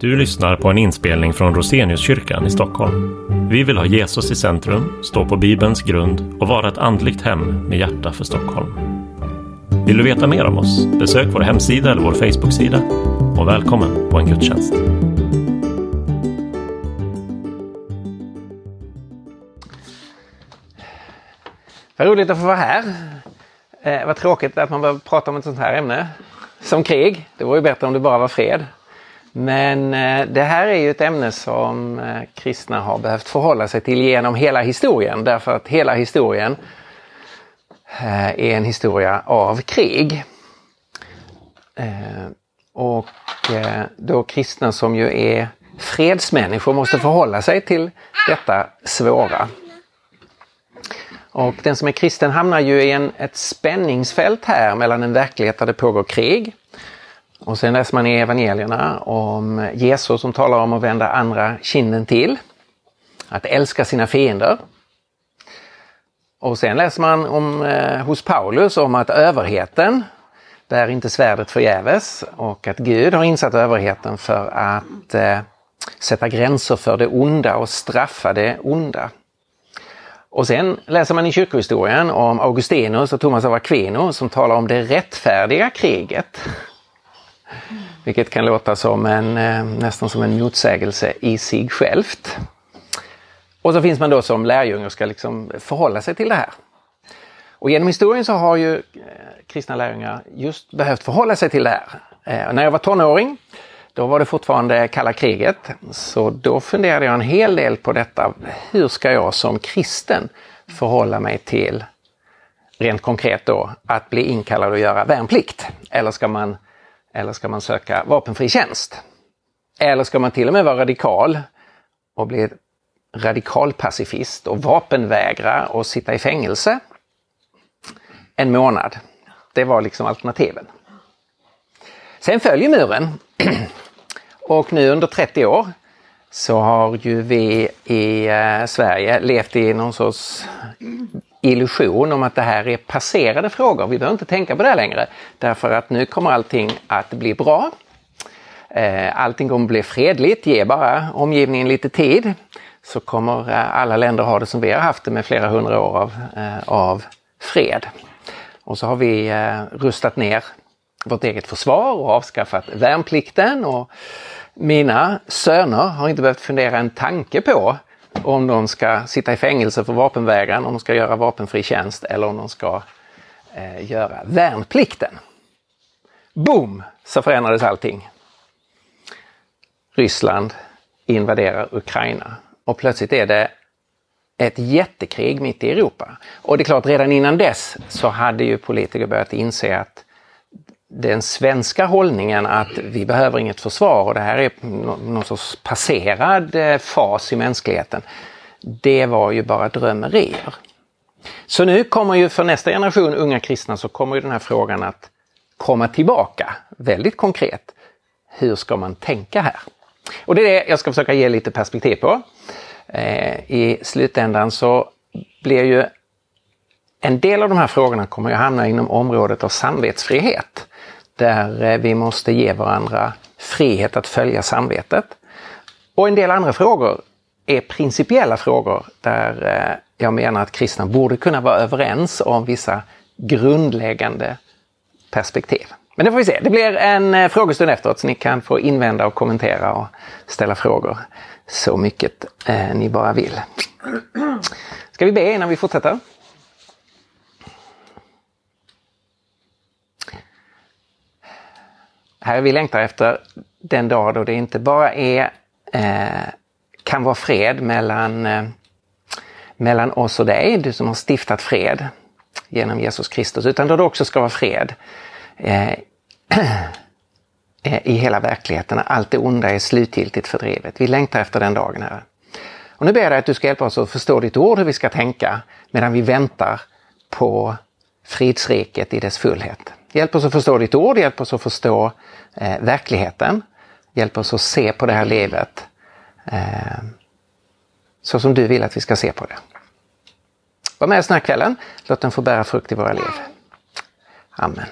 Du lyssnar på en inspelning från Roseniuskyrkan i Stockholm. Vi vill ha Jesus i centrum, stå på Bibelns grund och vara ett andligt hem med hjärta för Stockholm. Vill du veta mer om oss? Besök vår hemsida eller vår Facebooksida. Och välkommen på en gudstjänst. Vad roligt att få vara här. Eh, vad tråkigt att man behöver prata om ett sånt här ämne som krig. Det vore ju bättre om det bara var fred. Men eh, det här är ju ett ämne som eh, kristna har behövt förhålla sig till genom hela historien därför att hela historien eh, är en historia av krig. Och då kristna som ju är fredsmänniskor måste förhålla sig till detta svåra. Och den som är kristen hamnar ju i en, ett spänningsfält här mellan en verklighet där det pågår krig och sen läser man i evangelierna om Jesus som talar om att vända andra kinden till. Att älska sina fiender. Och sen läser man om, eh, hos Paulus om att överheten bär inte svärdet förgäves och att Gud har insatt överheten för att eh, sätta gränser för det onda och straffa det onda. Och sen läser man i kyrkohistorien om Augustinus och Thomas av Aquino som talar om det rättfärdiga kriget. Vilket kan låta som en, eh, nästan som en motsägelse i sig självt. Och så finns man då som lärjunge och ska liksom förhålla sig till det här. Och genom historien så har ju eh, kristna lärjungar just behövt förhålla sig till det här. Eh, och när jag var tonåring, då var det fortfarande kalla kriget. Så då funderade jag en hel del på detta. Hur ska jag som kristen förhålla mig till, rent konkret då, att bli inkallad och göra värnplikt? Eller ska man eller ska man söka vapenfri tjänst? Eller ska man till och med vara radikal och bli radikal pacifist och vapenvägra och sitta i fängelse en månad? Det var liksom alternativen. Sen följer muren och nu under 30 år så har ju vi i eh, Sverige levt i någon sorts illusion om att det här är passerade frågor. Vi behöver inte tänka på det längre därför att nu kommer allting att bli bra. Eh, allting kommer att bli fredligt, ge bara omgivningen lite tid så kommer eh, alla länder ha det som vi har haft det med flera hundra år av, eh, av fred. Och så har vi rustat ner vårt eget försvar och avskaffat värnplikten och mina söner har inte behövt fundera en tanke på om de ska sitta i fängelse för vapenvägran, om de ska göra vapenfri tjänst eller om de ska eh, göra värnplikten. Boom! Så förändrades allting. Ryssland invaderar Ukraina och plötsligt är det ett jättekrig mitt i Europa. Och det är klart, redan innan dess så hade ju politiker börjat inse att den svenska hållningen att vi behöver inget försvar och det här är någon sorts passerad eh, fas i mänskligheten. Det var ju bara drömmerier. Så nu kommer ju för nästa generation unga kristna så kommer ju den här frågan att komma tillbaka väldigt konkret. Hur ska man tänka här? Och det är det jag ska försöka ge lite perspektiv på. Eh, I slutändan så blir ju en del av de här frågorna kommer ju hamna inom området av samvetsfrihet där eh, vi måste ge varandra frihet att följa samvetet. Och en del andra frågor är principiella frågor där eh, jag menar att kristna borde kunna vara överens om vissa grundläggande perspektiv. Men det får vi se. Det blir en eh, frågestund efteråt så ni kan få invända och kommentera och ställa frågor så mycket ni bara vill. Ska vi be innan vi fortsätter? Herre, vi längtar efter den dag då det inte bara är, eh, kan vara fred mellan, eh, mellan oss och dig, du som har stiftat fred genom Jesus Kristus, utan då det också ska vara fred eh, eh i hela verkligheten, när allt det onda är slutgiltigt fördrivet. Vi längtar efter den dagen, Herre. Och nu ber jag dig att du ska hjälpa oss att förstå ditt ord, hur vi ska tänka, medan vi väntar på fridsriket i dess fullhet. Hjälp oss att förstå ditt ord, hjälp oss att förstå eh, verkligheten. Hjälp oss att se på det här livet eh, så som du vill att vi ska se på det. Var med oss den här kvällen. Låt den få bära frukt i våra liv. Amen.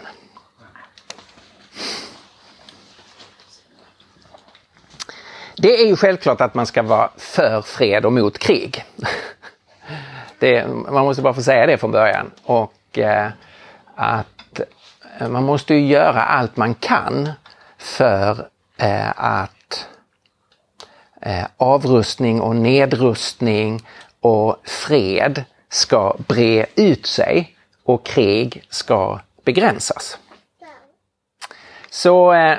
Det är ju självklart att man ska vara för fred och mot krig. Det, man måste bara få säga det från början. Och eh, att Eh, man måste ju göra allt man kan för eh, att eh, avrustning och nedrustning och fred ska bre ut sig och krig ska begränsas. Så eh,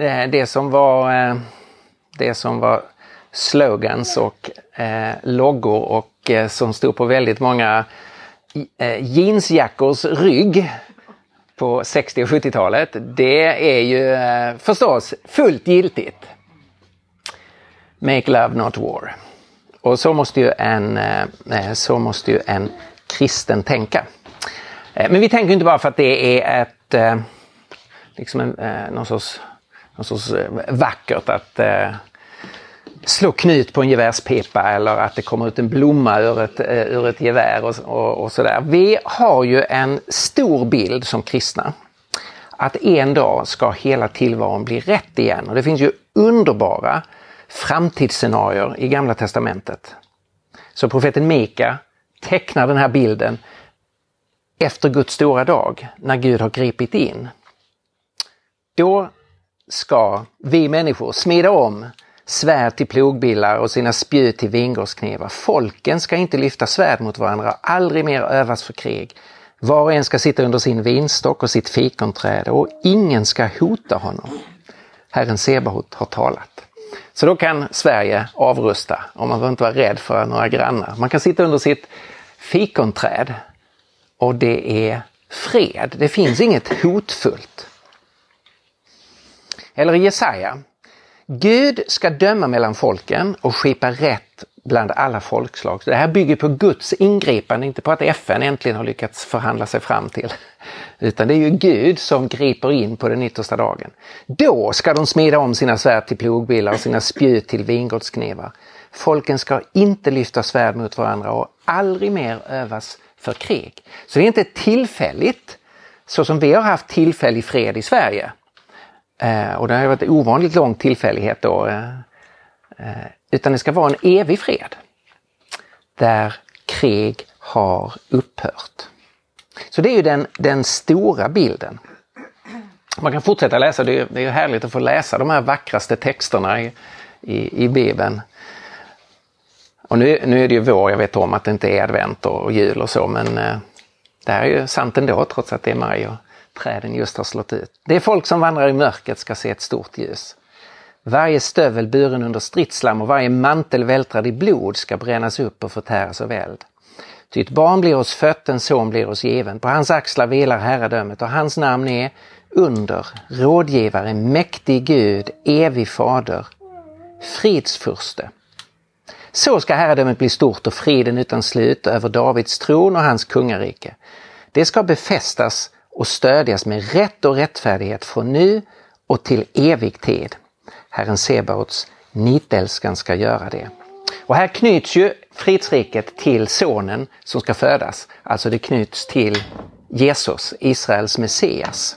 eh det som var eh, det som var slogans och eh, loggor och eh, som stod på väldigt många eh, jeansjackors rygg på 60 och 70-talet, det är ju eh, förstås fullt giltigt. Make love not war. Och så måste ju en, eh, eh så måste ju en kristen tänka. Eh, men vi tänker inte bara för att det är ett, eh, liksom en, någon, sorts, någon sorts vackert att slå knut på en gevärspipa eller att det kommer ut en blomma ur ett, eh, ur ett gevär och, och, och sådär. Vi har ju en stor bild som kristna att en dag ska hela tillvaron bli rätt igen och det finns ju underbara framtidsscenarier i Gamla Testamentet. Så profeten Mika tecknar den här bilden efter Guds stora dag, när Gud har gripit in. Då ska vi människor smida om svärd till plogbillar och sina spjut till vingårdsknivar. Folken ska inte lyfta svärd mot varandra, aldrig mer övas för krig. Var och en ska sitta under sin vinstock och sitt fikonträd och ingen ska hota honom. Herren Sebahot har talat. Så då kan Sverige avrusta och man behöver inte vara rädd för några grannar. Man kan sitta under sitt fikonträd och det är fred. Det finns inget hotfullt. Eller i Jesaja Gud ska döma mellan folken och skipa rätt bland alla folkslag. det här bygger på Guds ingripande, inte på att FN äntligen har lyckats förhandla sig fram till. Utan det är ju Gud som griper in på den yttersta dagen. Då ska de smida om sina svärd till plogbillar och sina spjut till vingårdsknivar. Folken ska inte lyfta svärd mot varandra och aldrig mer övas för krig. Så det är inte tillfälligt, så som vi har haft tillfällig fred i Sverige, Eh, och det har varit en ovanligt lång tillfällighet då. Eh, eh, utan det ska vara en evig fred. Där krig har upphört. Så det är ju den, den stora bilden. Man kan fortsätta läsa, det är, det är härligt att få läsa de här vackraste texterna i, i, i Bibeln. Och nu, nu är det ju vår, jag vet om att det inte är advent och jul och så men eh, det här är ju sant ändå trots att det är maj och träden just har slått ut. Det folk som vandrar i mörkret ska se ett stort ljus. Varje stövel buren under stridslam och varje mantel vältrad i blod ska brännas upp och förtäras av eld. Ty ett barn blir oss fött, en son blir oss given. På hans axlar vilar herradömet och hans namn är Under, rådgivare, mäktig Gud, evig fader, fridsfurste. Så ska herradömet bli stort och friden utan slut över Davids tron och hans kungarike. Det ska befästas och stödjas med rätt och rättfärdighet från nu och till evig tid. Herren Sebaots nitälskan ska göra det. Och här knyts ju fridsriket till sonen som ska födas. Alltså det knyts till Jesus, Israels Messias.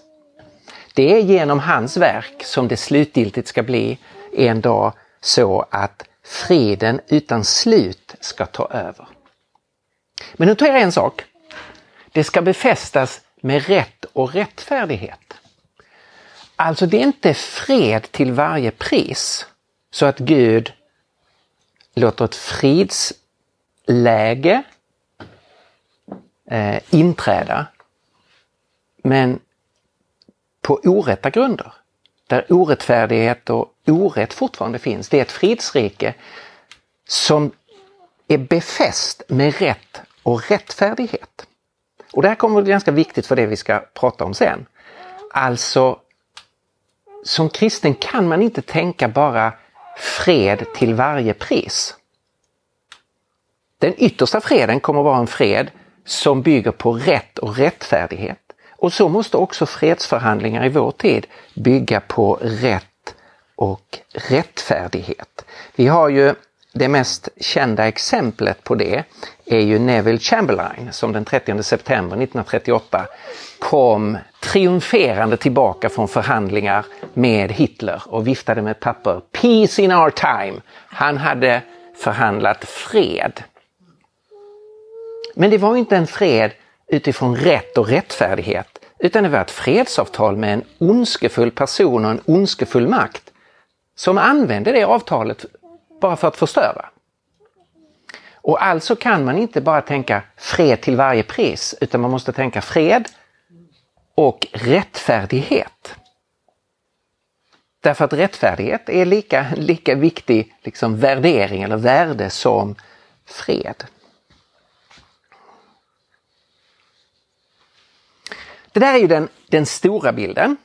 Det är genom hans verk som det slutgiltigt ska bli en dag så att friden utan slut ska ta över. Men notera en sak. Det ska befästas med rätt och rättfärdighet. Alltså det är inte fred till varje pris så att Gud låter ett fridsläge eh, inträda men på orätta grunder. Där orättfärdighet och orätt fortfarande finns. Det är ett fridsrike som är befäst med rätt och rättfärdighet. Och det här kommer bli ganska viktigt för det vi ska prata om sen. Alltså, som kristen kan man inte tänka bara fred till varje pris. Den yttersta freden kommer att vara en fred som bygger på rätt och rättfärdighet. Och så måste också fredsförhandlingar i vår tid bygga på rätt och rättfärdighet. Vi har ju det mest kända exemplet på det är ju Neville Chamberlain som den 30 september 1938 kom triumferande tillbaka från förhandlingar med Hitler och viftade med ett papper. Peace in our time! Han hade förhandlat fred. Men det var inte en fred utifrån rätt och rättfärdighet utan det var ett fredsavtal med en ondskefull person och en ondskefull makt som använde det avtalet bara för att förstöra. Och alltså kan man inte bara tänka fred till varje pris utan man måste tänka fred och rättfärdighet. Därför att rättfärdighet är lika, lika viktig liksom, värdering eller värde som fred. Det där är ju den, den stora bilden.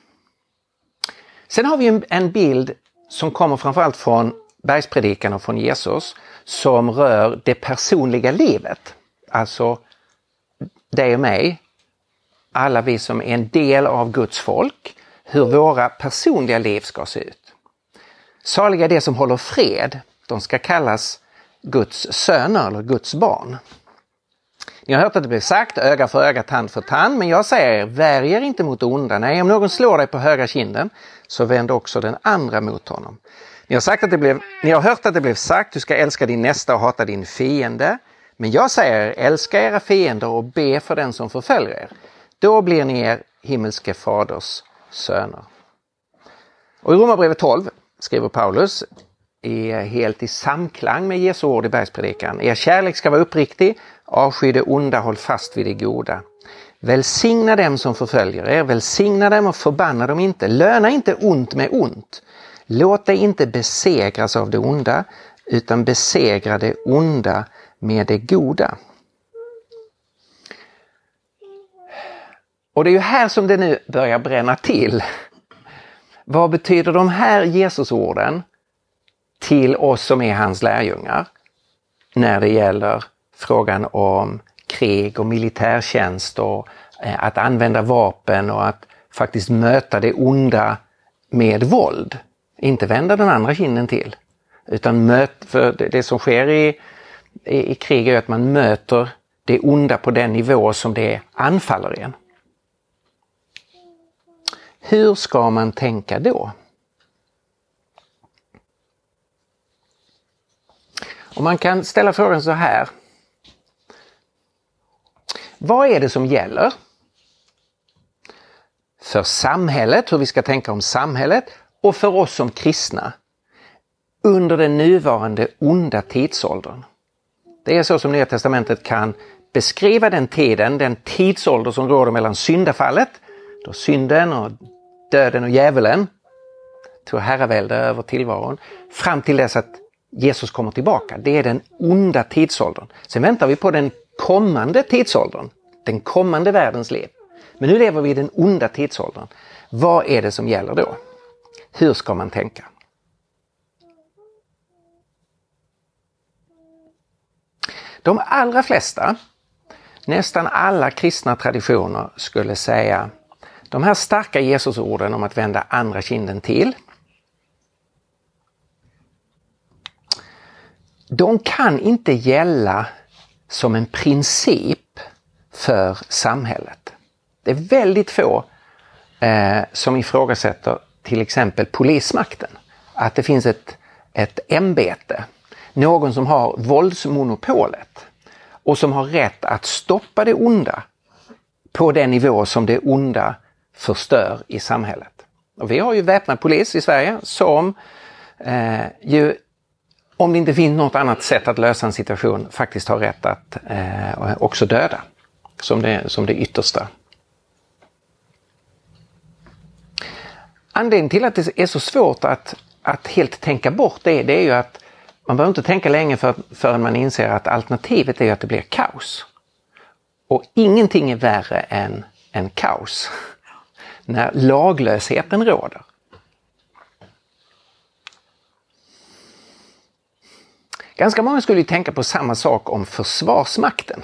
Sen har vi en, en bild som kommer framförallt från bergspredikan och från Jesus som rör det personliga livet. Alltså dig och mig, alla vi som är en del av Guds folk, hur våra personliga liv ska se ut. Saliga är de som håller fred, de ska kallas Guds söner eller Guds barn. Ni har hört att det blir sagt öga för öga, tand för tand, men jag säger värj er inte mot onda. Nej, om någon slår dig på högra kinden, så vänd också den andra mot honom. Ni har, sagt att det blev, ni har hört att det blev sagt, du ska älska din nästa och hata din fiende. Men jag säger, älska era fiender och be för den som förföljer er. Då blir ni er himmelske faders söner. Och i Romarbrevet 12 skriver Paulus, är helt i samklang med Jesu ord i bergspredikan. Er kärlek ska vara uppriktig, avsky det onda, håll fast vid det goda. Välsigna dem som förföljer er, välsigna dem och förbanna dem inte. Löna inte ont med ont. Låt dig inte besegras av det onda, utan besegra det onda med det goda. Och det är ju här som det nu börjar bränna till. Vad betyder de här Jesusorden till oss som är hans lärjungar när det gäller frågan om krig och militärtjänst och eh, att använda vapen och att faktiskt möta det onda med våld. Inte vända den andra kinden till. Utan möt, för det som sker i, i, i krig är att man möter det onda på den nivå som det anfaller en. Hur ska man tänka då? Och man kan ställa frågan så här. Vad är det som gäller för samhället, hur vi ska tänka om samhället och för oss som kristna under den nuvarande onda tidsåldern? Det är så som Nya Testamentet kan beskriva den tiden, den tidsålder som råder mellan syndafallet, då synden och döden och djävulen tog herravälde över tillvaron, fram till dess att Jesus kommer tillbaka. Det är den onda tidsåldern. Sen väntar vi på den kommande tidsåldern, den kommande världens liv. Men nu lever vi i den onda tidsåldern. Vad är det som gäller då? Hur ska man tänka? De allra flesta, nästan alla kristna traditioner skulle säga de här starka Jesusorden om att vända andra kinden till de kan inte gälla som en princip för samhället. Det är väldigt få eh, som ifrågasätter till exempel polismakten. Att det finns ett, ett ämbete, någon som har våldsmonopolet och som har rätt att stoppa det onda på den nivå som det onda förstör i samhället. Och vi har ju väpnad polis i Sverige som eh, ju om det inte finns något annat sätt att lösa en situation, faktiskt har rätt att eh, också döda. Som det, som det yttersta. Anledningen till att det är så svårt att, att helt tänka bort det, det är ju att man behöver inte tänka länge för, förrän man inser att alternativet är att det blir kaos. Och ingenting är värre än, än kaos. När laglösheten råder. Ganska många skulle tänka på samma sak om Försvarsmakten.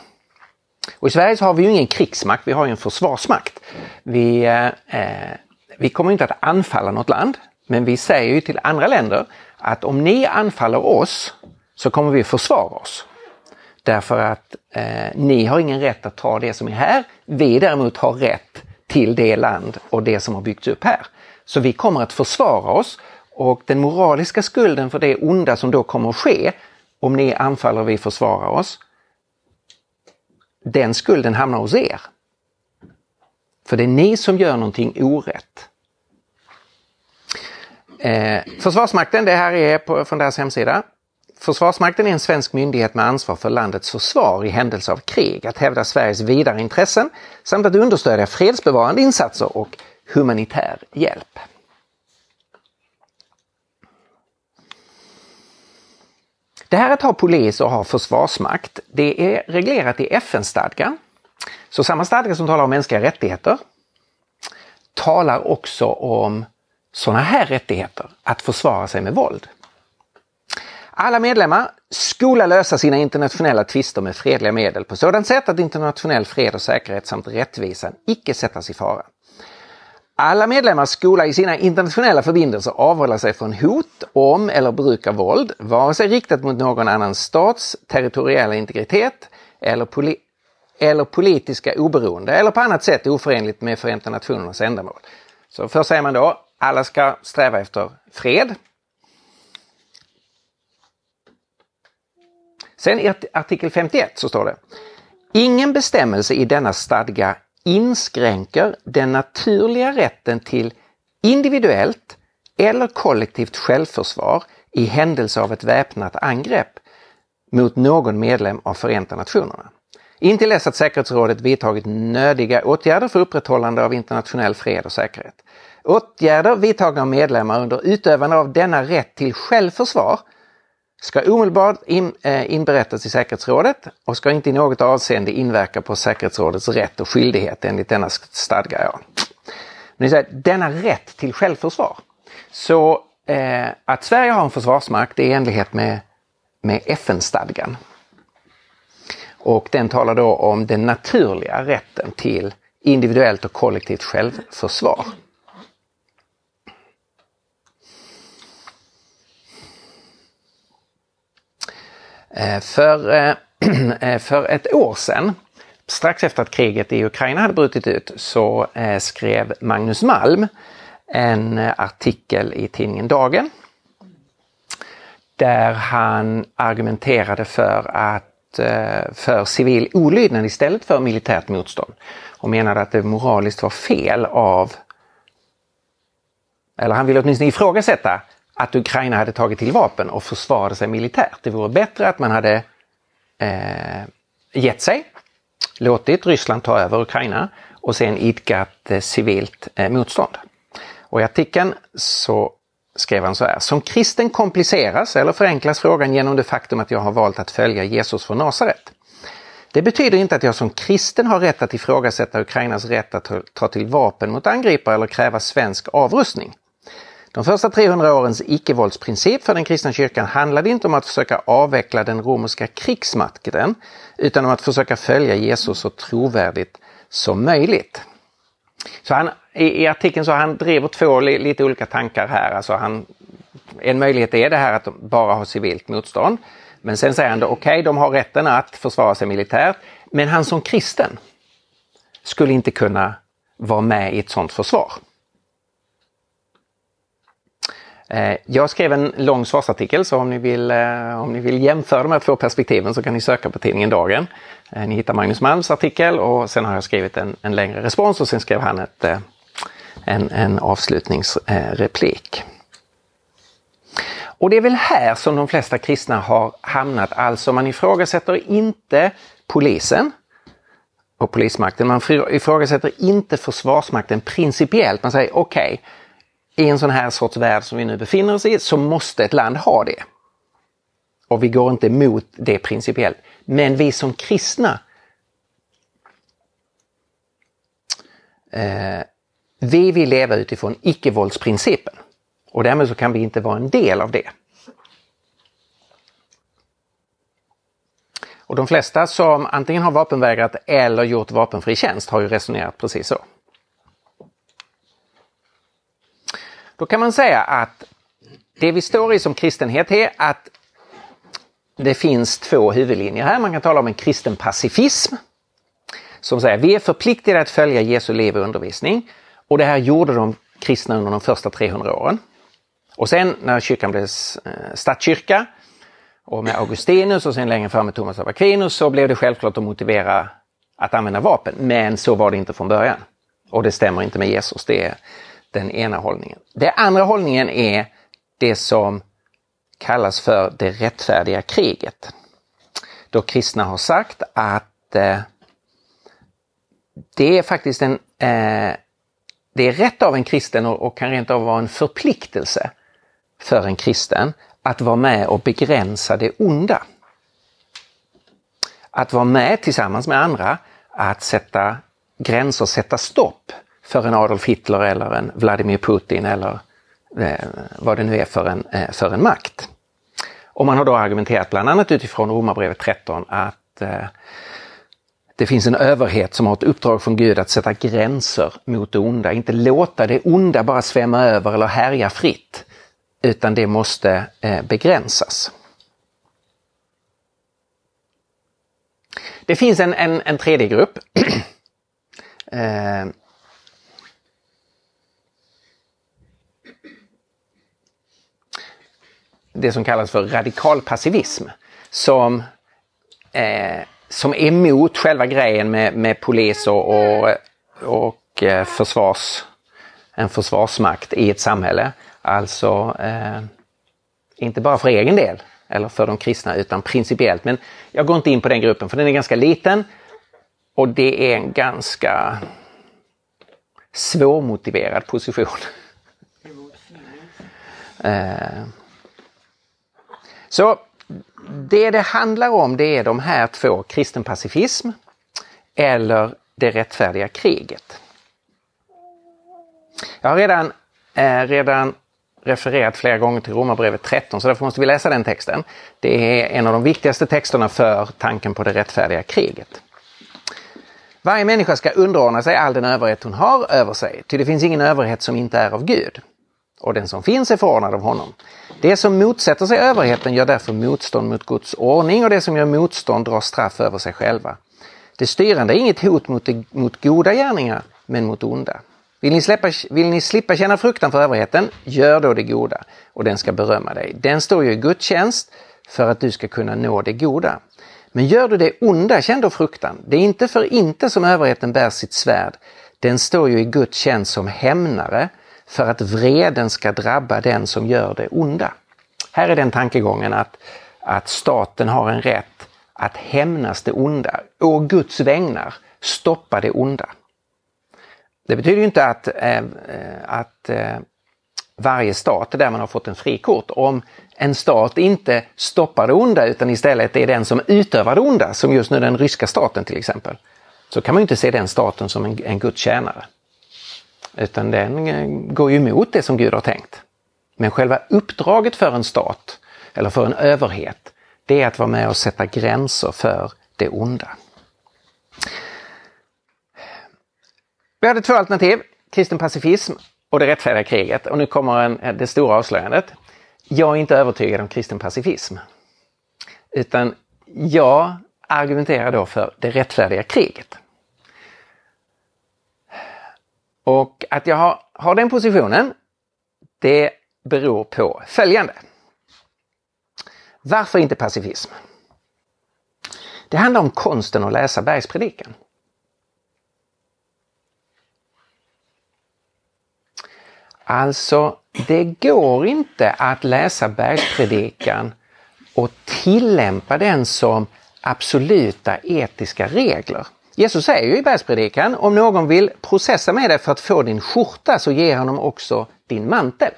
Och I Sverige så har vi ju ingen krigsmakt, vi har ju en försvarsmakt. Vi, eh, eh vi kommer inte att anfalla något land, men vi säger ju till andra länder att om ni anfaller oss så kommer vi försvara oss. Därför att eh, ni har ingen rätt att ta det som är här. Vi däremot har rätt till det land och det som har byggts upp här. Så vi kommer att försvara oss och den moraliska skulden för det onda som då kommer att ske om ni anfaller och vi försvarar oss, den skulden hamnar hos er. För det är ni som gör någonting orätt. Eh, Försvarsmakten, det här är på, från deras hemsida. Försvarsmakten är en svensk myndighet med ansvar för landets försvar i händelse av krig, att hävda Sveriges vidare intressen samt att understödja fredsbevarande insatser och humanitär hjälp. Det här att ha polis och ha försvarsmakt, det är reglerat i FN-stadgan. Så samma stadga som talar om mänskliga rättigheter talar också om sådana här rättigheter, att försvara sig med våld. Alla medlemmar skola lösa sina internationella tvister med fredliga medel på sådant sätt att internationell fred och säkerhet samt rättvisan icke sättas i fara. Alla medlemmar skola i sina internationella förbindelser avhålla sig från hot om eller bruk av våld, vare sig riktat mot någon annan stats territoriella integritet eller, poli eller politiska oberoende eller på annat sätt oförenligt med Förenta Nationernas ändamål. Så först säger man då, alla ska sträva efter fred. Sen i artikel 51 så står det Ingen bestämmelse i denna stadga inskränker den naturliga rätten till individuellt eller kollektivt självförsvar i händelse av ett väpnat angrepp mot någon medlem av Förenta Nationerna. Intill dess att säkerhetsrådet vidtagit nödiga åtgärder för upprätthållande av internationell fred och säkerhet. Åtgärder vidtagna av medlemmar under utövande av denna rätt till självförsvar ska omedelbart in, eh, inberättas i säkerhetsrådet och ska inte i något avseende inverka på säkerhetsrådets rätt och skyldighet enligt denna stadga. Ja. Men säger, denna rätt till självförsvar. Så eh, att Sverige har en försvarsmakt är i enlighet med, med FN-stadgan. Och den talar då om den naturliga rätten till individuellt och kollektivt självförsvar. Eh, för, eh, eh, för ett år sedan, strax efter att kriget i Ukraina hade brutit ut, så skrev Magnus Malm en artikel i tidningen Dagen där han argumenterade för att Eh, för civil olydnad istället för militärt motstånd och menade att det moraliskt var fel av eller han ville åtminstone ifrågasätta att Ukraina hade tagit till vapen och försvarade sig militärt. Det vore bättre att man hade eh, gett sig, låtit Ryssland ta över Ukraina och sen idkat eh, civilt eh, motstånd. Och i artikeln så skrev han så här. Som kristen kompliceras eller förenklas frågan genom det faktum att jag har valt att följa Jesus från Nasaret. Det betyder inte att jag som kristen har rätt att ifrågasätta Ukrainas rätt att ta till vapen mot angripare eller kräva svensk avrustning. De första 300 årens icke-våldsprincip för den kristna kyrkan handlade inte om att försöka avveckla den romerska krigsmakten utan om att försöka följa Jesus så trovärdigt som möjligt. Så han, i, i artikeln så han driver två li, lite olika tankar här. Alltså han, en möjlighet är det här att de bara ha civilt motstånd. Men sen säger han då okej, okay, de har rätten att försvara sig militärt. Men han som kristen skulle inte kunna vara med i ett sådant försvar. Eh, jag skrev en lång svarsartikel så om ni, vill, eh, om ni vill jämföra de här två perspektiven så kan ni söka på tidningen Dagen. Eh, ni hittar Magnus Malms artikel och sen har jag skrivit en, en längre respons och sen skrev han ett, en, en avslutningsreplik. Och det är väl här som de flesta kristna har hamnat. Alltså man ifrågasätter inte polisen och polismakten. Man ifrågasätter inte försvarsmakten principiellt. Man säger okej, okay, i en sån här sorts värld som vi nu befinner oss i så måste ett land ha det. Och vi går inte emot det principiellt. Men vi som kristna eh, vi vill leva utifrån icke-våldsprincipen. Och därmed så kan vi inte vara en del av det. Och de flesta som antingen har vapenvägrat eller gjort vapenfri tjänst har ju resonerat precis så. Då kan man säga att det vi står i som kristenhet är att det finns två huvudlinjer här. Man kan tala om en kristen pacifism som säger vi är förpliktade att följa Jesu liv och undervisning. Och det här gjorde de kristna under de första 300 åren. Och sen när kyrkan blev eh, statskyrka och med Augustinus och sen längre fram med Thomas av Aquinus så blev det självklart att motivera att använda vapen. Men så var det inte från början. Och det stämmer inte med Jesus. Det är den ena hållningen. Den andra hållningen är det som kallas för det rättfärdiga kriget. Då kristna har sagt att eh, det är faktiskt en eh, det är rätt av en kristen och, och kan rent av vara en förpliktelse för en kristen att vara med och begränsa det onda. Att vara med tillsammans med andra att sätta gränser, sätta stopp för en Adolf Hitler eller en Vladimir Putin eller eh, vad det nu är för en, eh, för en makt. Och man har då argumenterat bland annat utifrån Romarbrevet 13 att eh, det finns en överhet som har ett uppdrag från Gud att sätta gränser mot det onda, inte låta det onda bara svämma över eller härja fritt, utan det måste eh, begränsas. Det finns en, en, en tredje grupp. Eh, det som kallas för radikal passivism som, eh, som är emot själva grejen med, med polis och, och, och eh, försvars, en försvarsmakt i ett samhälle. Alltså eh, inte bara för egen del eller för de kristna utan principiellt. Men jag går inte in på den gruppen för den är ganska liten och det är en ganska svårmotiverad position. eh, så det det handlar om det är de här två, kristen pacifism eller det rättfärdiga kriget. Jag har redan, eh, redan refererat flera gånger till Romarbrevet 13 så därför måste vi läsa den texten. Det är en av de viktigaste texterna för tanken på det rättfärdiga kriget. Varje människa ska underordna sig all den överhet hon har över sig, ty det finns ingen överhet som inte är av Gud och den som finns är förordnad av honom. Det som motsätter sig överheten gör därför motstånd mot Guds ordning och det som gör motstånd drar straff över sig själva. Det styrande är inget hot mot, mot goda gärningar, men mot onda. Vill ni, släppa, vill ni slippa känna fruktan för överheten, gör då det goda och den ska berömma dig. Den står ju i Guds tjänst för att du ska kunna nå det goda. Men gör du det onda, känn då fruktan. Det är inte för inte som överheten bär sitt svärd. Den står ju i Guds tjänst som hämnare för att vreden ska drabba den som gör det onda. Här är den tankegången att, att staten har en rätt att hämnas det onda, å Guds vägnar stoppa det onda. Det betyder inte att, äh, att äh, varje stat där man har fått en frikort. Om en stat inte stoppar det onda utan istället är den som utövar det onda, som just nu den ryska staten till exempel, så kan man inte se den staten som en, en Guds tjänare. Utan den eh, går ju emot det som Gud har tänkt. Men själva uppdraget för en stat, eller för en överhet, det är att vara med och sätta gränser för det onda. Vi hade två alternativ, kristen pacifism och det rättfärdiga kriget. Och nu kommer en, eh, det stora avslöjandet. Jag är inte övertygad om kristen pacifism. Utan jag argumenterar då för det rättfärdiga kriget. Och att jag har, har den positionen, det beror på följande. Varför inte pacifism? Det handlar om konsten att läsa bergspredikan. Alltså, det går inte att läsa bergspredikan och tillämpa den som absoluta etiska regler. Jesus säger ju i bergspredikan, om någon vill processa med dig för att få din skjorta så ger honom också din mantel.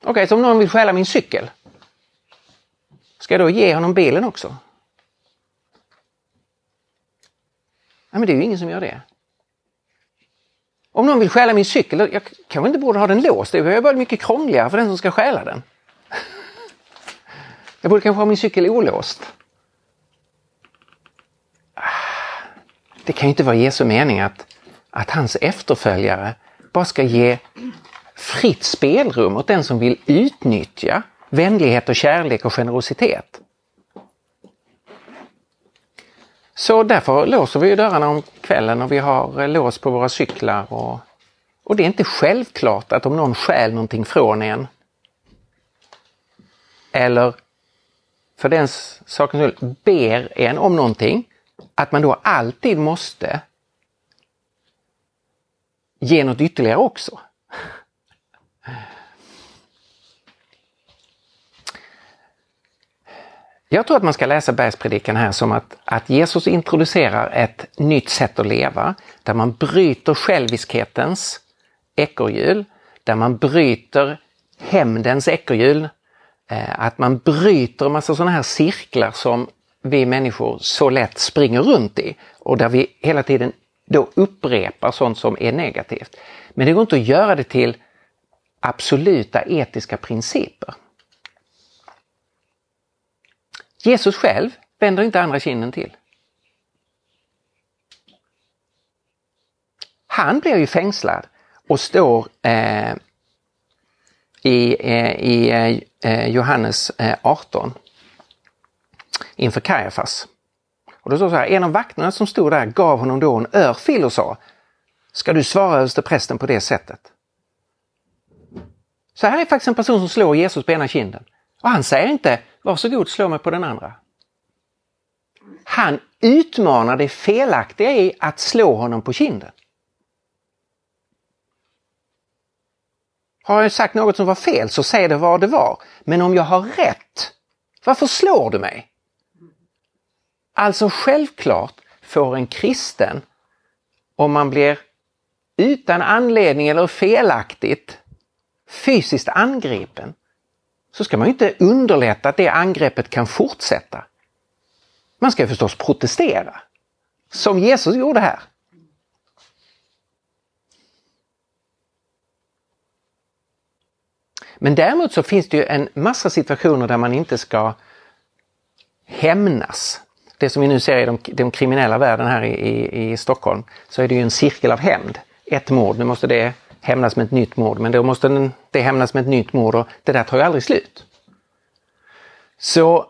Okej, okay, så om någon vill stjäla min cykel, ska jag då ge honom bilen också? Nej, men det är ju ingen som gör det. Om någon vill stjäla min cykel, jag kanske inte borde ha den låst. Det är bara mycket krångligare för den som ska stjäla den. Jag borde kanske ha min cykel olåst. Det kan ju inte vara Jesu mening att, att hans efterföljare bara ska ge fritt spelrum åt den som vill utnyttja vänlighet och kärlek och generositet. Så därför låser vi dörrarna om kvällen och vi har lås på våra cyklar. Och, och det är inte självklart att om någon stjäl någonting från en eller för den sakens skull ber en om någonting, att man då alltid måste ge något ytterligare också. Jag tror att man ska läsa bergspredikan här som att, att Jesus introducerar ett nytt sätt att leva där man bryter själviskhetens ekorrhjul, där man bryter hämndens ekorrhjul, eh, att man bryter en massa sådana här cirklar som vi människor så lätt springer runt i och där vi hela tiden då upprepar sånt som är negativt. Men det går inte att göra det till absoluta etiska principer. Jesus själv vänder inte andra kinden till. Han blir ju fängslad och står eh, i, eh, i eh, Johannes eh, 18 inför Kajafas. Och då står så här, en av vakterna som stod där gav honom då en örfil och sa Ska du svara översteprästen på det sättet? Så här är faktiskt en person som slår Jesus på ena kinden. Och han säger inte varsågod slå mig på den andra. Han utmanar det felaktiga i att slå honom på kinden. Har jag sagt något som var fel så säg det vad det var. Men om jag har rätt, varför slår du mig? Alltså självklart får en kristen, om man blir utan anledning eller felaktigt fysiskt angripen, så ska man inte underlätta att det angreppet kan fortsätta. Man ska förstås protestera, som Jesus gjorde här. Men däremot så finns det ju en massa situationer där man inte ska hämnas. Det som vi nu ser i de, de kriminella världen här i, i, i Stockholm, så är det ju en cirkel av hämnd. Ett mord, nu måste det hämnas med ett nytt mord, men då måste det hämnas med ett nytt mord och det där tar ju aldrig slut. Så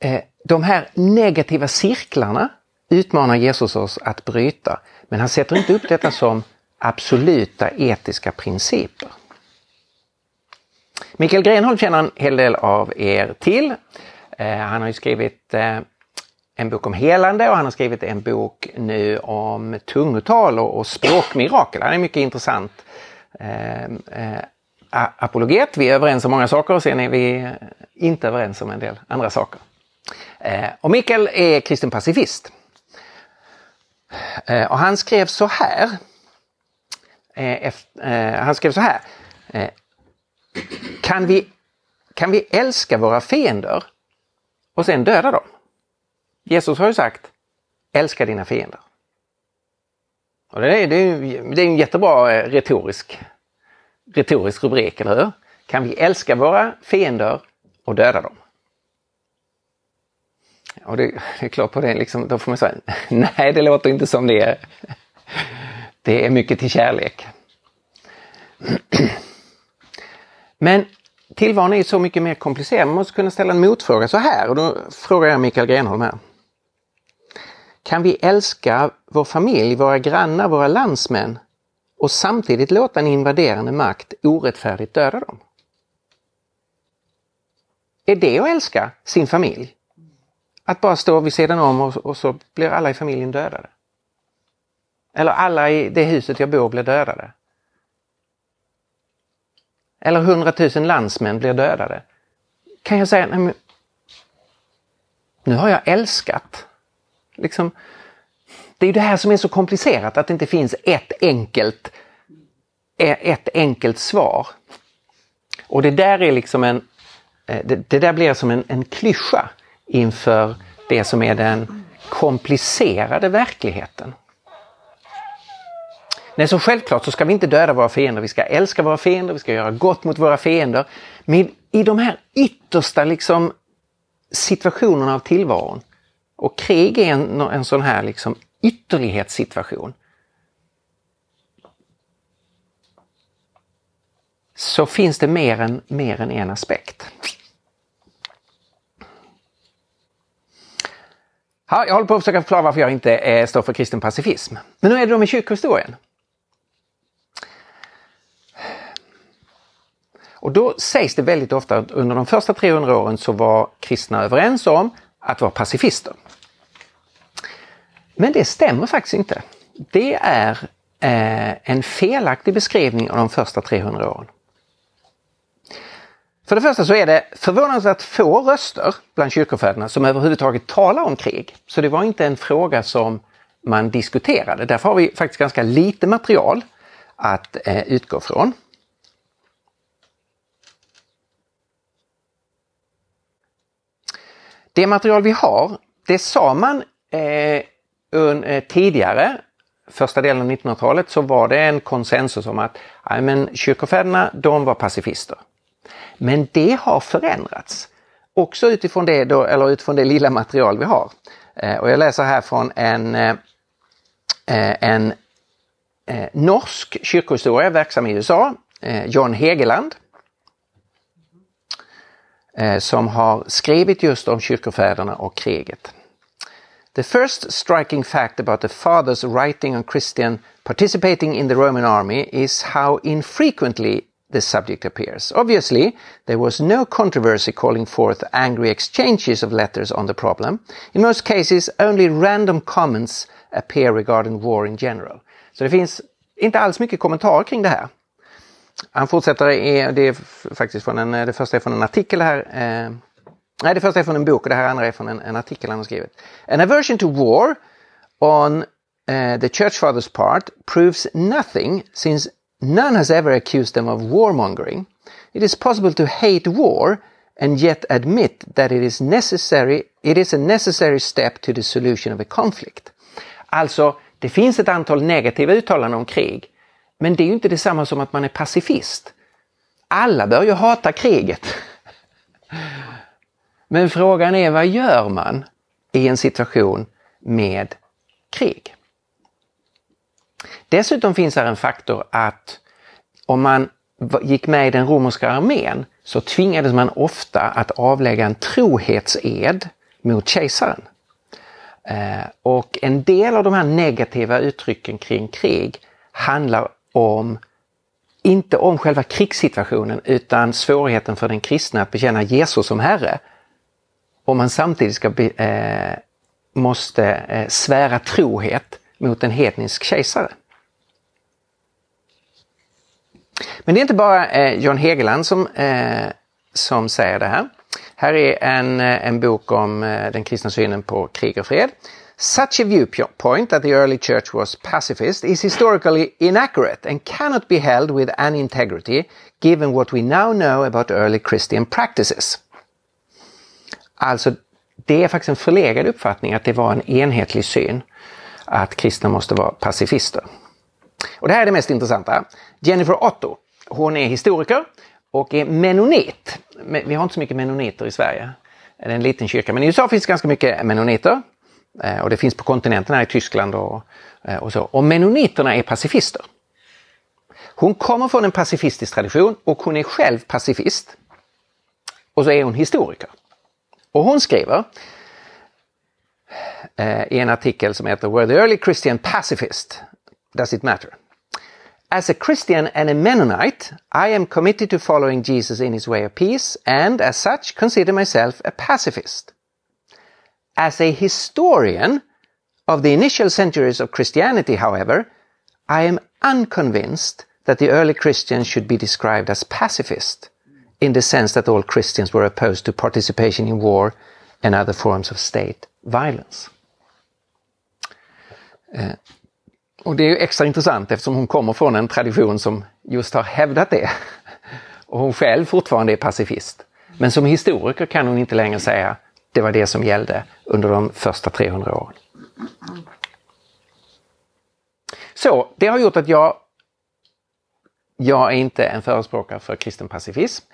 eh, de här negativa cirklarna utmanar Jesus oss att bryta, men han sätter inte upp detta som absoluta etiska principer. Mikael Grenholm känner en hel del av er till. Eh, han har ju skrivit eh, en bok om helande och han har skrivit en bok nu om tungotal och, och språkmirakel. Han är mycket intressant ehm, eh, eh, apologet. Vi är överens om många saker och sen är vi inte överens om en del andra saker. Eh, och Mikael är kristen pacifist. Eh, och han skrev så här. Eh, Efter, eh, han skrev så här. Eh, kan vi, kan vi älska våra fiender och sen döda dem? Jesus har ju sagt älska dina fiender. Och det, är, det, är, det är en jättebra eh, retorisk, retorisk rubrik, eller hur? Kan vi älska våra fiender och döda dem? Och det, det är klart på det, liksom, då får man säga nej det låter inte som det är. Det är mycket till kärlek. Men tillvaron är så mycket mer komplicerad. Man måste kunna ställa en motfråga så här och då frågar jag Mikael Grenholm här. Kan vi älska vår familj, våra grannar, våra landsmän och samtidigt låta en invaderande makt orättfärdigt döda dem? Är det att älska sin familj? Att bara stå vid sidan om och, och så blir alla i familjen dödade? Eller alla i det huset jag bor blir dödade? Eller hundratusen landsmän blir dödade? Kan jag säga, nej men, nu har jag älskat liksom, det är det här som är så komplicerat, att det inte finns ett enkelt, eh, ett enkelt svar. Och det där är liksom en, eh, det, det där blir som en, en klyscha inför det som är den komplicerade verkligheten. Nej, så självklart så ska vi inte döda våra fiender, vi ska älska våra fiender, vi ska göra gott mot våra fiender. Men i de här yttersta liksom, situationerna av tillvaron och krig är en, en sån här liksom ytterlighetssituation. Så finns det mer än, mer än en aspekt. Ja, jag håller på att försöka förklara varför jag inte eh, står för kristen pacifism. Men hur är det då med kyrkohistorien? Och då sägs det väldigt ofta att under de första 300 åren så var kristna överens om att vara pacifister. Men det stämmer faktiskt inte. Det är eh, en felaktig beskrivning av de första 300 åren. För det första så är det förvånansvärt få röster bland kyrkofäderna som överhuvudtaget talar om krig. Så det var inte en fråga som man diskuterade. Därför har vi faktiskt ganska lite material att eh, utgå från. Det material vi har, det sa man eh, un, eh, tidigare, första delen av 1900-talet, så var det en konsensus om att ja, men, kyrkofäderna de var pacifister. Men det har förändrats. Också utifrån det, då, eller utifrån det lilla material vi har. Eh, och jag läser här från en, eh, eh en eh, norsk kyrkohistoria verksam i USA, eh, John Hegeland. Eh, som har skrivit just om kyrkofäderna och kriget. The first striking fact about the fathers writing on Christian participating in the Roman army is how infrequently this subject appears. Obviously, there was no controversy calling forth angry exchanges of letters on the problem. In most cases, only random comments appear regarding war in general. Så det finns inte alls mycket kommentarer kring det här. Han fortsätter, det är faktiskt från en, det första är från en artikel här. Eh, nej, det första är från en bok och det här andra är från en, en artikel han har skrivit. An aversion to war on uh, the church fathers part proves nothing since None has ever accused them of warmongering. It is possible to hate war and yet admit that it is necessary, it is a necessary step to the solution of a conflict. Alltså, det finns ett antal negativa uttalanden om krig, men det är ju inte detsamma som att man är pacifist. Alla bör ju hata kriget. Men frågan är vad gör man i en situation med krig? Dessutom finns här en faktor att om man gick med i den romerska armén så tvingades man ofta att avlägga en trohetsed mot kejsaren. Eh, och en del av de här negativa uttrycken kring krig handlar om inte om själva krigssituationen utan svårigheten för den kristna att bekänna Jesus som Herre. Om man samtidigt ska be, eh, måste eh, svära trohet mot en hednisk kejsare. Men det är inte bara eh, John Hegeland som, eh, som säger det här. Här är en, eh, en bok om eh, den kristna synen på krig och fred. Such a viewpoint that the early church was pacifist is historically inaccurate and cannot be held with any integrity given what we now know about early Christian practices. Alltså, det är faktiskt en förlegad uppfattning att det var en enhetlig syn att kristna måste vara pacifister. Och det här är det mest intressanta. Jennifer Otto, hon är historiker och är menonit. Vi har inte så mycket menoniter i Sverige. Det är en liten kyrka, men i USA finns ganska mycket menoniter. Eh, och det finns på kontinenten här i Tyskland och, eh, och så. Och menoniterna är pacifister. Hon kommer från en pacifistisk tradition och hon är själv pacifist. Och så är hon historiker. Och hon skriver eh, i en artikel som heter Were the early Christian pacifist? Does it matter? As a Christian and a Mennonite, I am committed to following Jesus in his way of peace and as such consider myself a pacifist. As a historian of the initial centuries of Christianity, however, I am unconvinced that the early Christians should be described as pacifist in the sense that all Christians were opposed to participation in war and other forms of state violence. Uh, Och det är extra intressant eftersom hon kommer från en tradition som just har hävdat det. Och hon själv fortfarande är pacifist. Men som historiker kan hon inte längre säga det var det som gällde under de första 300 åren. Så det har gjort att jag, jag är inte en förespråkare för kristen pacifism.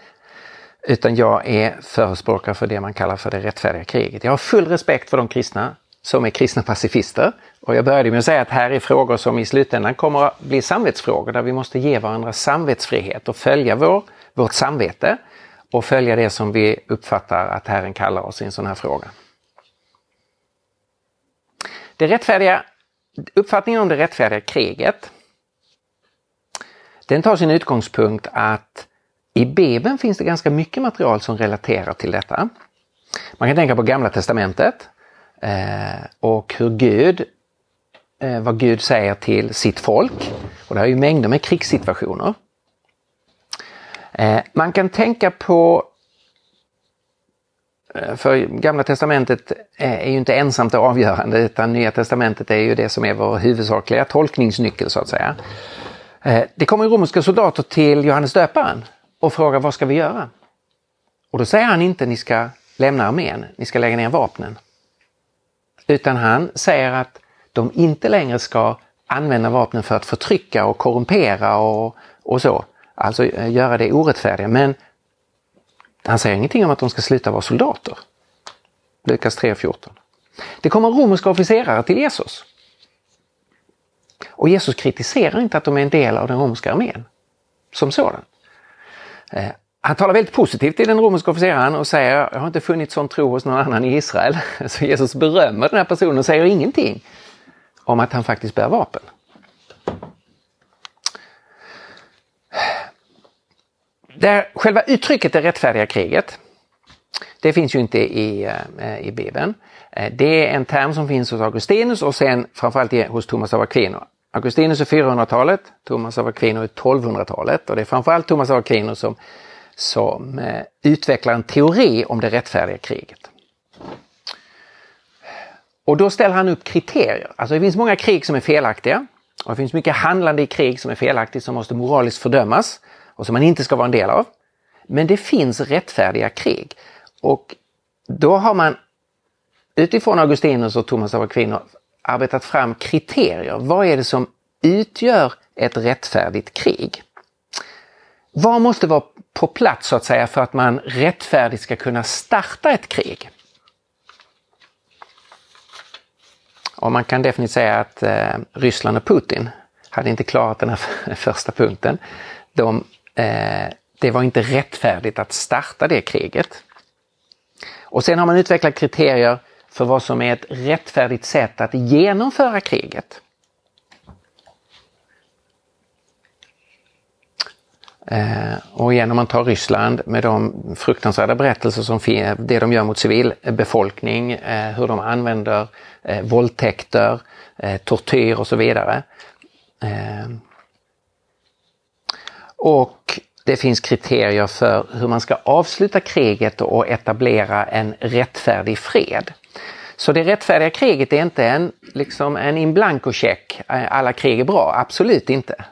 Utan jag är förespråkare för det man kallar för det rättfärdiga kriget. Jag har full respekt för de kristna som är kristna pacifister. Och jag började med att säga att här är frågor som i slutändan kommer att bli samvetsfrågor där vi måste ge varandra samvetsfrihet och följa vår, vårt samvete och följa det som vi uppfattar att Herren kallar oss i en sån här fråga. det rättfärdiga, uppfattningen om det rättfärdiga kriget den tar sin utgångspunkt att i Bibeln finns det ganska mycket material som relaterar till detta. Man kan tänka på Gamla Testamentet eh, och hur Gud, eh, vad Gud säger till sitt folk. Och det är ju mängder med krigssituationer. Eh, man kan tänka på eh, för Gamla Testamentet eh, är ju inte ensamt avgörande utan Nya Testamentet är ju det som är vår huvudsakliga tolkningsnyckel så att säga. Eh, det kommer romerska soldater till Johannes döparen och frågar vad ska vi göra? Och då säger han inte ni ska lämna armén, ni ska lägga ner vapnen. Utan han säger att de inte längre ska använda vapnen för att förtrycka och korrumpera och, och så. Alltså eh, göra det orättfärdiga. Men han säger ingenting om att de ska sluta vara soldater. Lukas 3.14. Det kommer romerska officerare till Jesus. Och Jesus kritiserar inte att de är en del av den romerska armén som sådan. Eh, han talar väldigt positivt till den romerska officeraren och säger jag har inte funnit sån tro hos någon annan i Israel. Så Jesus berömmer den här personen och säger ingenting om att han faktiskt bär vapen. Där själva uttrycket det rättfärdiga kriget, det finns ju inte i, eh, i Bibeln. Eh, det är en term som finns hos Augustinus och sen framförallt hos Thomas av Aquino. Augustinus är 400-talet, Thomas av Aquino är 1200-talet och det är framförallt Thomas av Aquino som, som eh, utvecklar en teori om det rättfärdiga kriget. Och då ställer han upp kriterier. Alltså det finns många krig som är felaktiga och det finns mycket handlande i krig som är felaktigt som måste moraliskt fördömas och som man inte ska vara en del av. Men det finns rättfärdiga krig. Och då har man utifrån Augustinus och Thomas av Aquino arbetat fram kriterier. Vad är det som utgör ett rättfärdigt krig? Vad måste vara på plats så att säga för att man rättfärdigt ska kunna starta ett krig? Och man kan definitivt säga att eh, Ryssland och Putin hade inte klarat den här första punkten. De eh, det var inte rättfärdigt att starta det kriget. Och sen har man utvecklat kriterier för vad som är ett rättfärdigt sätt att genomföra kriget. Eh, och igen om man tar Ryssland med de fruktansvärda berättelser som finns, det de gör mot civilbefolkning, eh, hur de använder eh, våldtäkter, eh, tortyr och så vidare. Eh, och det finns kriterier för hur man ska avsluta kriget och etablera en rättfärdig fred. Så det rättfärdiga kriget är inte en, liksom en in blanco-check, alla krig är bra, absolut inte.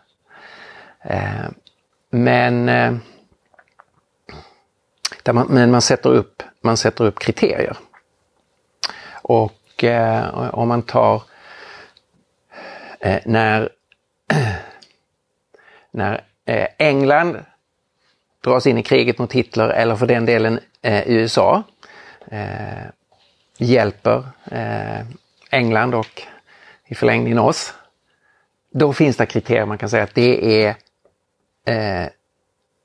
Eh, men, eh, man, men man, sätter upp, man sätter upp kriterier. Och eh, om man tar när, när Eh, England dras in i kriget mot Hitler eller för den delen eh, USA eh, hjälper eh, England och i förlängningen oss. Då finns det kriterier man kan säga att det är, eh,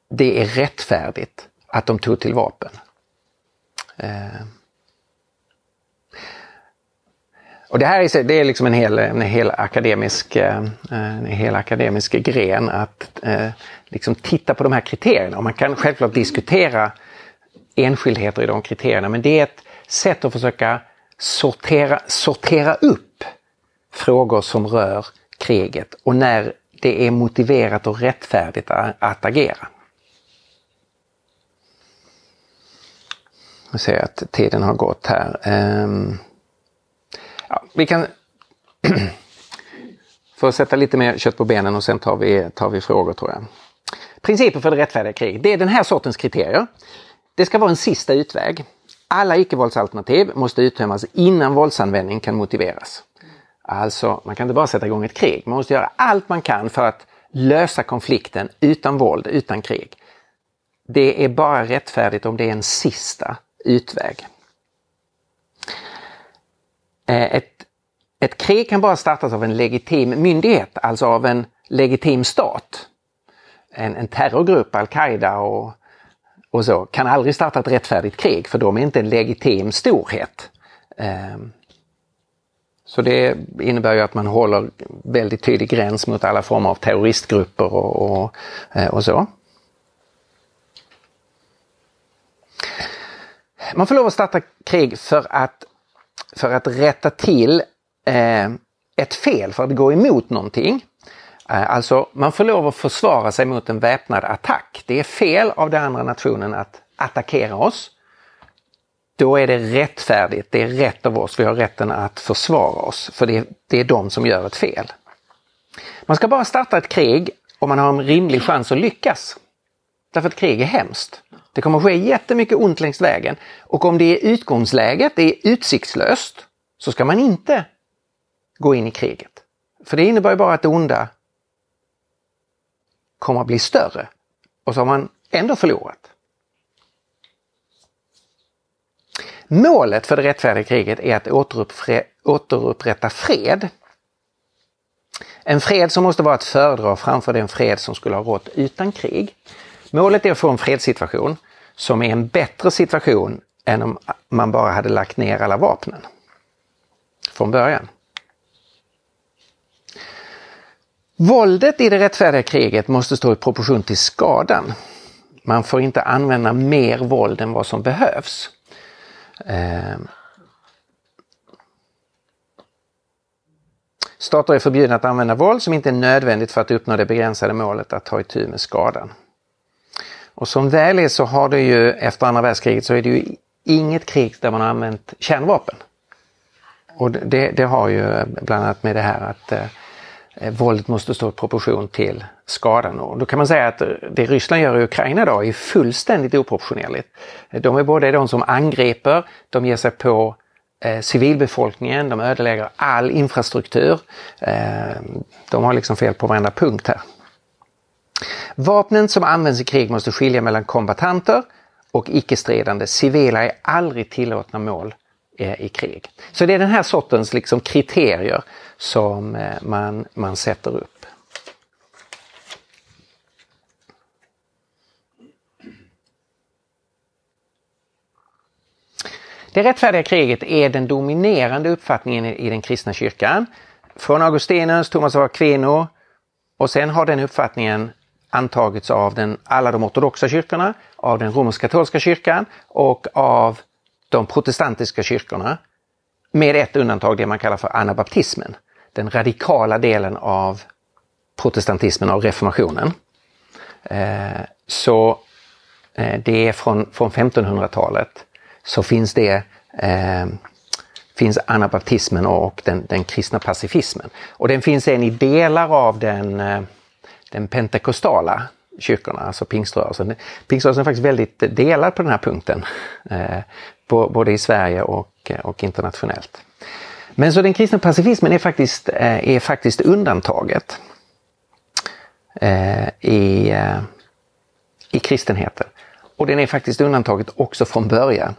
det är rättfärdigt att de tog till vapen. Och det här är, det är liksom en hel, en hel, akademisk, eh, en hel akademisk gren att eh, liksom titta på de här kriterierna. Och man kan självklart diskutera enskildheter i de kriterierna men det är ett sätt att försöka sortera, sortera upp frågor som rör kriget och när det är motiverat och rättfärdigt att agera. Jag ser att tiden har gått här. Um, vi kan för att sätta lite mer kött på benen och sen tar vi, tar vi frågor tror jag. Principer för det rättfärdiga kriget, det är den här sortens kriterier. Det ska vara en sista utväg. Alla icke-våldsalternativ måste uttömmas innan våldsanvändning kan motiveras. Alltså, man kan inte bara sätta igång ett krig, man måste göra allt man kan för att lösa konflikten utan våld, utan krig. Det är bara rättfärdigt om det är en sista utväg. Eh, ett, ett krig kan bara startas av en legitim myndighet, alltså av en legitim stat. En, en terrorgrupp, al-Qaida och, och så, kan aldrig starta ett rättfärdigt krig för de är inte en legitim storhet. Ehm, så det innebär ju att man håller väldigt tydlig gräns mot alla former av terroristgrupper och, och, eh, och så. Man får lov att starta krig för att, för att rätta till eh, ett fel, för att gå emot någonting. Eh, alltså man får lov att försvara sig mot en väpnad attack. Det är fel av den andra nationen att attackera oss. Då är det rättfärdigt, det är rätt av oss, vi har rätten att försvara oss. För det, det är de som gör ett fel. Man ska bara starta ett krig om man har en rimlig chans att lyckas. Därför att krig är hemskt. Det kommer ske jättemycket ont längs vägen och om det är utgångsläget, det är utsiktslöst, så ska man inte gå in i kriget. För det innebär bara att det onda kommer att bli större och så har man ändå förlorat. Målet för det rättfärdiga kriget är att återupprätta fred. En fred som måste vara att föredra framför den fred som skulle ha rått utan krig. Målet är att få en fredssituation som är en bättre situation än om man bara hade lagt ner alla vapnen från början. Våldet i det rättfärdiga kriget måste stå i proportion till skadan. Man får inte använda mer våld än vad som behövs. Eh. Stater är förbjudna att använda våld som inte är nödvändigt för att uppnå det begränsade målet att ta itu med skadan. Och som väl är så har det ju efter andra världskriget så är det ju inget krig där man har använt kärnvapen. Och det, det har ju bland annat med det här att eh, våldet måste stå i proportion till skadan. Och då kan man säga att det Ryssland gör i Ukraina idag är fullständigt oproportionerligt. De är både de som angriper, de ger sig på eh, civilbefolkningen, de ödelägger all infrastruktur. Eh, de har liksom fel på varenda punkt här. Vapnen som används i krig måste skilja mellan kombatanter och icke-stridande. Civila är aldrig tillåtna mål eh, i krig. Så det är den här sortens liksom kriterier som eh, man, man sätter upp. Det rättfärdiga kriget är den dominerande uppfattningen i den kristna kyrkan. Från Augustinus, Thomas av Aquino och sen har den uppfattningen antagits av den, alla de ortodoxa kyrkorna, av den romersk-katolska kyrkan och av de protestantiska kyrkorna. Med ett undantag, det man kallar för anabaptismen. Den radikala delen av protestantismen, av reformationen. Eh, så eh, det är från, från 1500-talet så finns det eh, finns anabaptismen och den, den kristna pacifismen. Och den finns en i delar av den eh, den pentekostala kyrkorna, alltså pingströrelsen. Pingströrelsen är faktiskt väldigt delad på den här punkten, eh, både i Sverige och, eh, och internationellt. Men så den kristna pacifismen är faktiskt, eh, är faktiskt undantaget eh, i, eh, i kristenheten. Och den är faktiskt undantaget också från början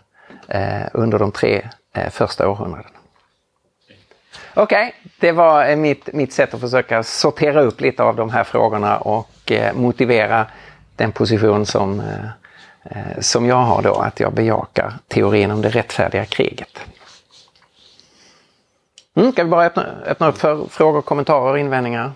eh, under de tre första århundradena. Okej, okay, det var eh, mitt, mitt sätt att försöka sortera upp lite av de här frågorna och eh, motivera den position som, eh, eh, som jag har då, att jag bejakar teorin om det rättfärdiga kriget. Mm, ska vi bara öppna, öppna upp för frågor, kommentarer, invändningar?